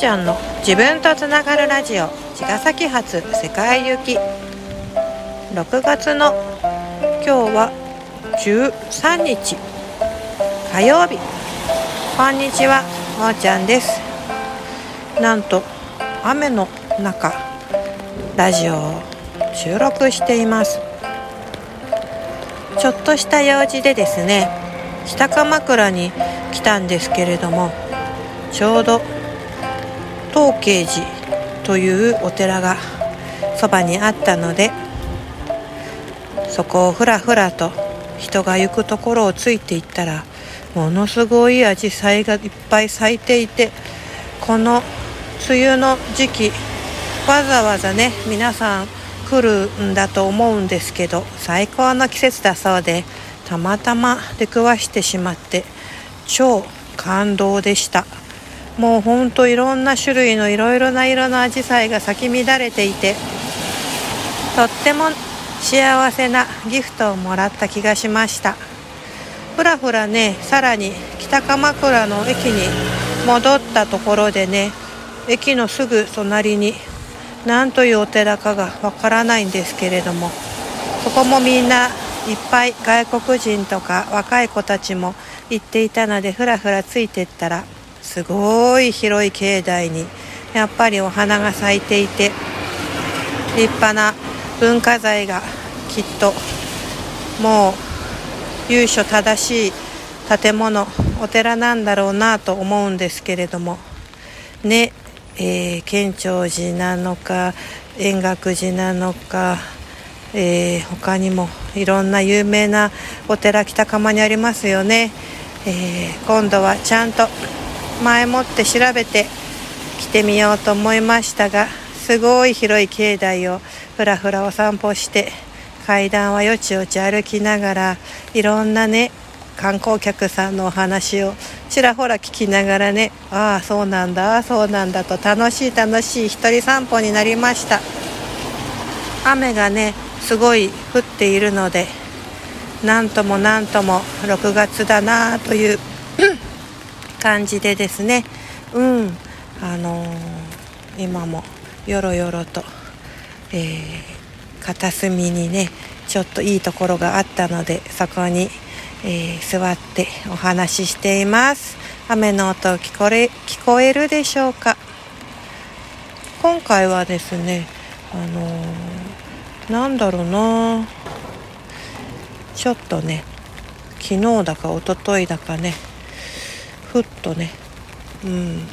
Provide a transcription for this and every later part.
ちゃんの自分とつながるラジオ。茅ヶ崎発世界行き。6月の今日は13日。火曜日。こんにちはもーちゃんです。なんと雨の中ラジオを収録しています。ちょっとした用事でですね北鎌倉に来たんですけれどもちょうど東慶寺というお寺がそばにあったのでそこをふらふらと人が行くところをついていったらものすごいアジサイがいっぱい咲いていてこの梅雨の時期わざわざね皆さん来るんだと思うんですけど最高の季節だそうでたまたま出くわしてしまって超感動でした。もうほんといろんな種類のいろいろな色のアジサイが咲き乱れていてとっても幸せなギフトをもらった気がしました。ふらふらねさらに北鎌倉の駅に戻ったところでね駅のすぐ隣に何というお寺かがわからないんですけれどもそこもみんないっぱい外国人とか若い子たちも行っていたのでふらふらついてったらすごい広い境内にやっぱりお花が咲いていて立派な文化財がきっともう由緒正しい建物お寺なんだろうなと思うんですけれどもねえー、建長寺なのか円覚寺なのか、えー、他にもいろんな有名なお寺北釜にありますよね、えー、今度はちゃんと前もって調べて来てみようと思いましたがすごい広い境内をふらふらお散歩して階段はよちよち歩きながらいろんなね観光客さんのお話をちらほら聞きながらねああそうなんだそうなんだと楽しい楽しい一人散歩になりました。雨がねすごい降っているのでなんともなんとも6月だなという感じでですね。うん。あのー、今もよろよろと、えー、片隅にねちょっといいところがあったのでそこにえー、座ってお話ししています。雨の音聞こえ聞こえるでしょうか。今回はですねあのー、なんだろうな。ちょっとね昨日だか一昨日だかねふっとねうん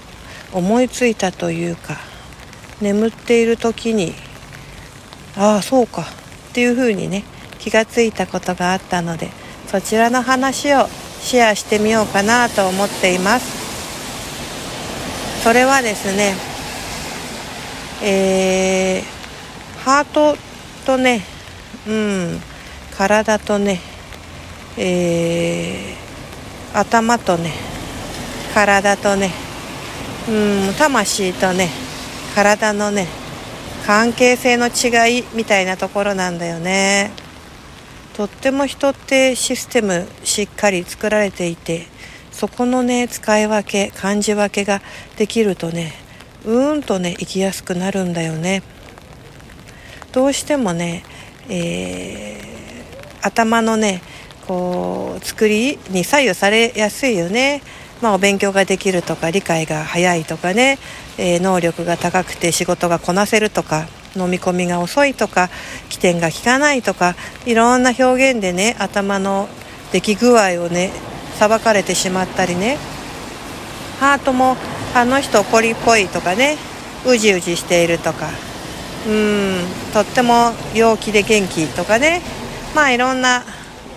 思いついたというか眠っている時にああそうかっていうふうにね気がついたことがあったのでそちらの話をシェアしてみようかなと思っています。それはですねえー、ハートとねうん体とねえー、頭とね体とねうん魂とね体のね関係性の違いみたいなところなんだよね。とっても人ってシステムしっかり作られていてそこのね使い分け感じ分けができるとねうーんとね生きやすくなるんだよねどうしてもね、えー、頭のねこう作りに左右されやすいよねまあ、お勉強ができるとか理解が早いとかね、えー、能力が高くて仕事がこなせるとか飲み込みが遅いとか起点が効かないとかいろんな表現でね頭の出来具合をね裁かれてしまったりね。ハートもあの人怒りっぽいとかねうじうじしているとか。うんとっても陽気で元気とかね。まあいろんな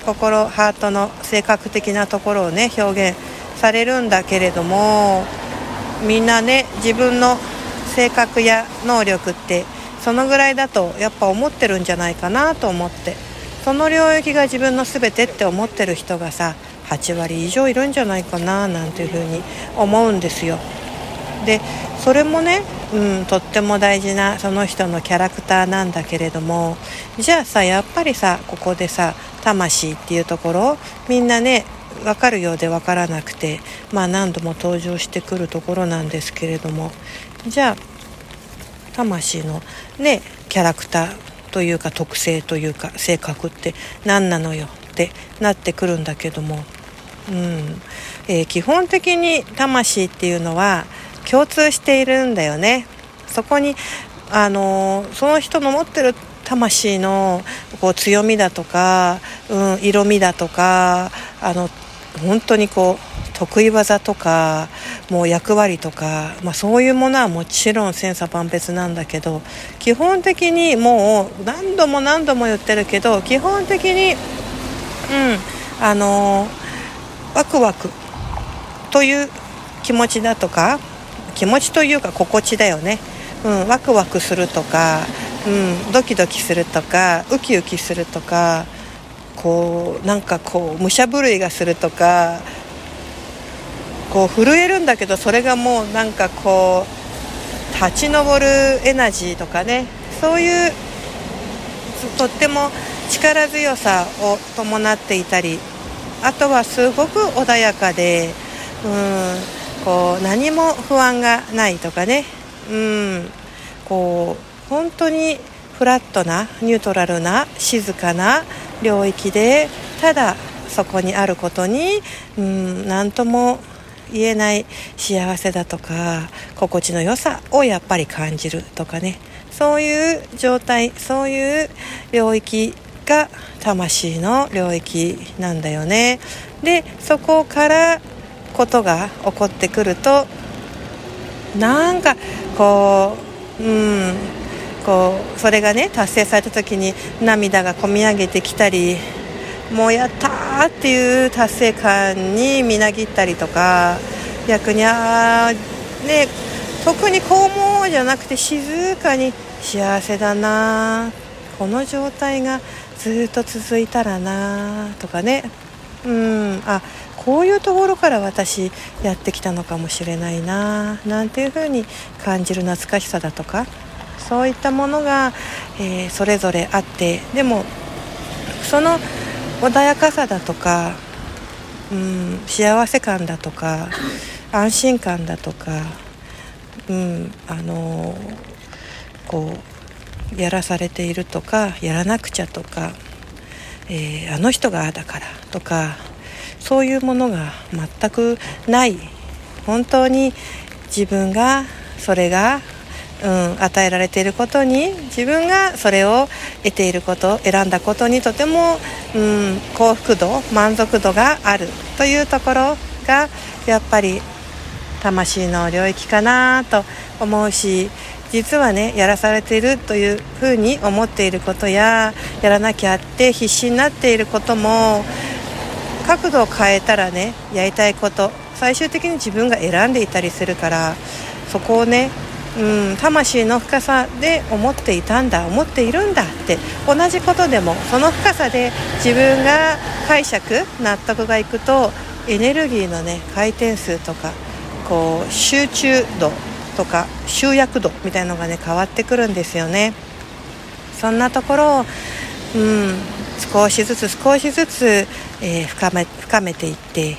心ハートの性格的なところをね表現されるんだけれどもみんなね自分の性格や能力ってそのぐらいだとやっぱ思ってるんじゃないかなと思ってその領域が自分の全てって思ってる人がさ8割以上いるんじゃないかななんていうふうに思うんですよ。でそれもね、うん、とっても大事なその人のキャラクターなんだけれどもじゃあさやっぱりさここでさ魂っていうところみんなね分かるようで分からなくて、まあ、何度も登場してくるところなんですけれども。じゃあ魂のねキャラクターというか特性というか性格って何なのよってなってくるんだけども、うん。えー、基本的に魂っていうのは共通しているんだよね。そこにあのその人の持ってる魂のこう強みだとか、うん、色味だとかあの本当にこう得意技とかもう役割とか、まあ、そういうものはもちろん千差万別なんだけど基本的にもう何度も何度も言ってるけど基本的に、うん、あのワクワクという気持ちだとか気持ちというか心地だよね、うん、ワクワクするとか、うん、ドキドキするとかウキウキするとかこうなんかこう武者震いがするとかこう震えるんだけどそれがもうなんかこう立ち上るエナジーとかねそういうとっても力強さを伴っていたりあとはすごく穏やかでうんこう何も不安がないとかねうんこう本当にフラットなニュートラルな静かな領域でただそこにあることにうん何とも言えない幸せだとか心地の良さをやっぱり感じるとかね。そういう状態そういう領域が魂の領域なんだよね。でそこからことが起こってくるとなんかこううんこうそれがね達成された時に涙がこみ上げてきたりもうやったーっていう達成感にみなぎったりとか逆にあね特にこうもじゃなくて静かに幸せだなこの状態がずっと続いたらなとかね。うんあこういうところから私やってきたのかもしれないななんていうふうに感じる懐かしさだとか。そういったものが、えー、それぞれあってでもその穏やかさだとか、うん、幸せ感だとか安心感だとか、うん、あのこうやらされているとかやらなくちゃとか、えー、あの人があだからとかそういうものが全くない。本当に自分がそれがうん、与えられていることに自分がそれを得ていること選んだことにとても、うん、幸福度満足度があるというところがやっぱり魂の領域かなと思うし実はねやらされているというふうに思っていることややらなきゃって必死になっていることも角度を変えたらねやりたいこと最終的に自分が選んでいたりするからそこをねうん、魂の深さで思っていたんだ思っているんだって同じことでもその深さで自分が解釈納得がいくとエネルギーのね回転数とかこう集中度とか集約度みたいなのがね変わってくるんですよね。そんなところを、うん、少しずつ少しずつ、えー、深め深めていって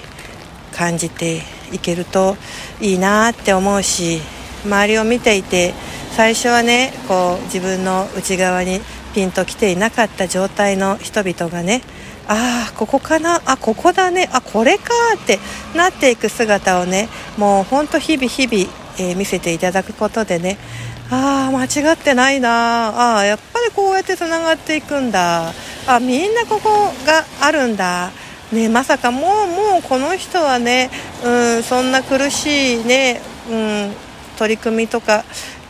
感じていけるといいなって思うし周りを見ていて最初はねこう自分の内側にピンときていなかった状態の人々がねああここかなあここだねあこれかってなっていく姿をねもうほんと日々日々、えー、見せていただくことでねああ間違ってないなあやっぱりこうやってつながっていくんだあみんなここがあるんだね、まさかもうもうこの人はね、うん、そんな苦しいね、うん、取り組みとか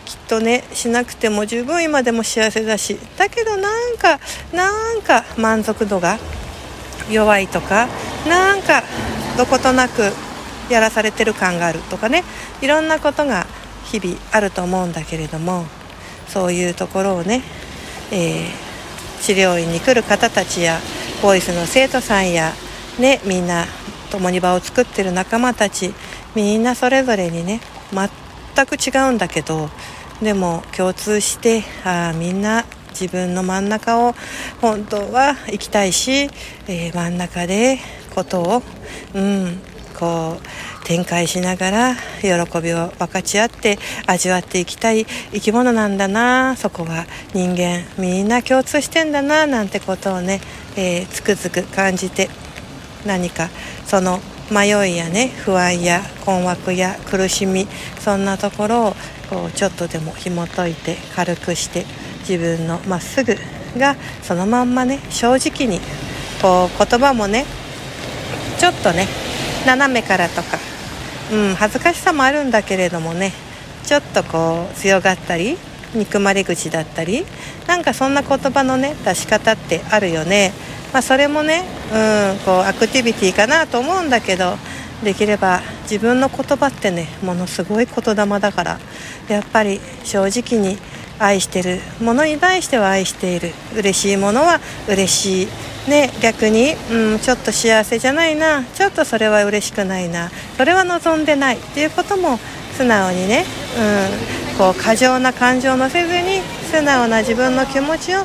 きっとねしなくても十分今でも幸せだしだけどなんかなんか満足度が弱いとかなんかどことなくやらされてる感があるとかねいろんなことが日々あると思うんだけれどもそういうところをね、えー、治療院に来る方たちやボイスの生徒さんや、ね、みんな共に場を作ってる仲間たちみんなそれぞれにね全く違うんだけどでも共通してあみんな自分の真ん中を本当は行きたいし、えー、真ん中でことを、うん、こう展開しながら喜びを分かち合って味わっていきたい生き物なんだなそこは人間みんな共通してんだななんてことをね、えー、つくづく感じて何かその迷いやね不安や困惑や苦しみそんなところをこうちょっとでも紐解いて軽くして自分のまっすぐがそのまんまね正直にこう言葉もねちょっとね斜めからとか、うん、恥ずかしさもあるんだけれどもねちょっとこう強がったり憎まれ口だったりなんかそんな言葉のね出し方ってあるよね、まあ、それもね、うん、こうアクティビティかなと思うんだけどできれば自分の言葉ってねものすごい言霊だからやっぱり正直に愛してるものに対しては愛している嬉しいものは嬉しい。ね、逆に、うん、ちょっと幸せじゃないなちょっとそれは嬉しくないなそれは望んでないっていうことも素直にね、うん、こう過剰な感情を乗せずに素直な自分の気持ちを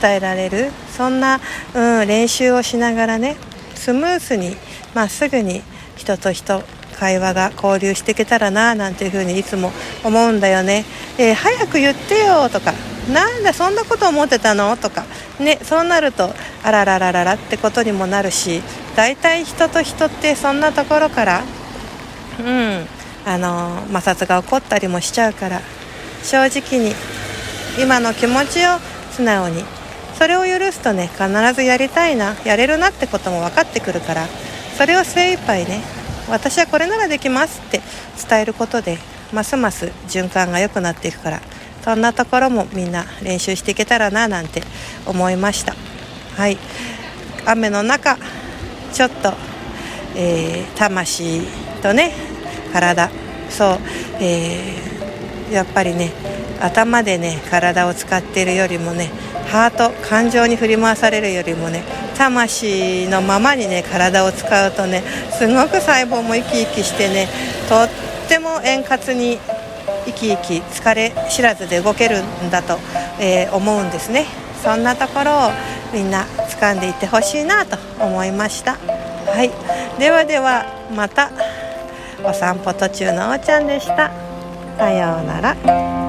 伝えられるそんな、うん、練習をしながらねスムースにまっすぐに人と人会話が交流していけたらななんていうふうにいつも思うんだよね、えー、早く言ってよとかなんだそんなこと思ってたの？とかねそうなるとあらららららってことにもなるし大体人と人ってそんなところからうんあの摩擦が起こったりもしちゃうから正直に今の気持ちを素直にそれを許すとね必ずやりたいなやれるなってことも分かってくるからそれを精一杯ね私はこれならできますって伝えることでますます循環が良くなっていくからそんなところもみんな練習していけたらななんて思いました。はい。雨の中ちょっと、えー、魂とね体。そう、えー、やっぱりね頭でね体を使っているよりもねハート感情に振り回されるよりもね魂のままにね体を使うとねすごく細胞も生き生きしてねとっても円滑に生き生き疲れ知らずで動けるんだと、えー、思うんですね。そんなところをみんな掴んでいってほしいなと思いました。はい。ではではまたお散歩途中のおーちゃんでした。さようなら。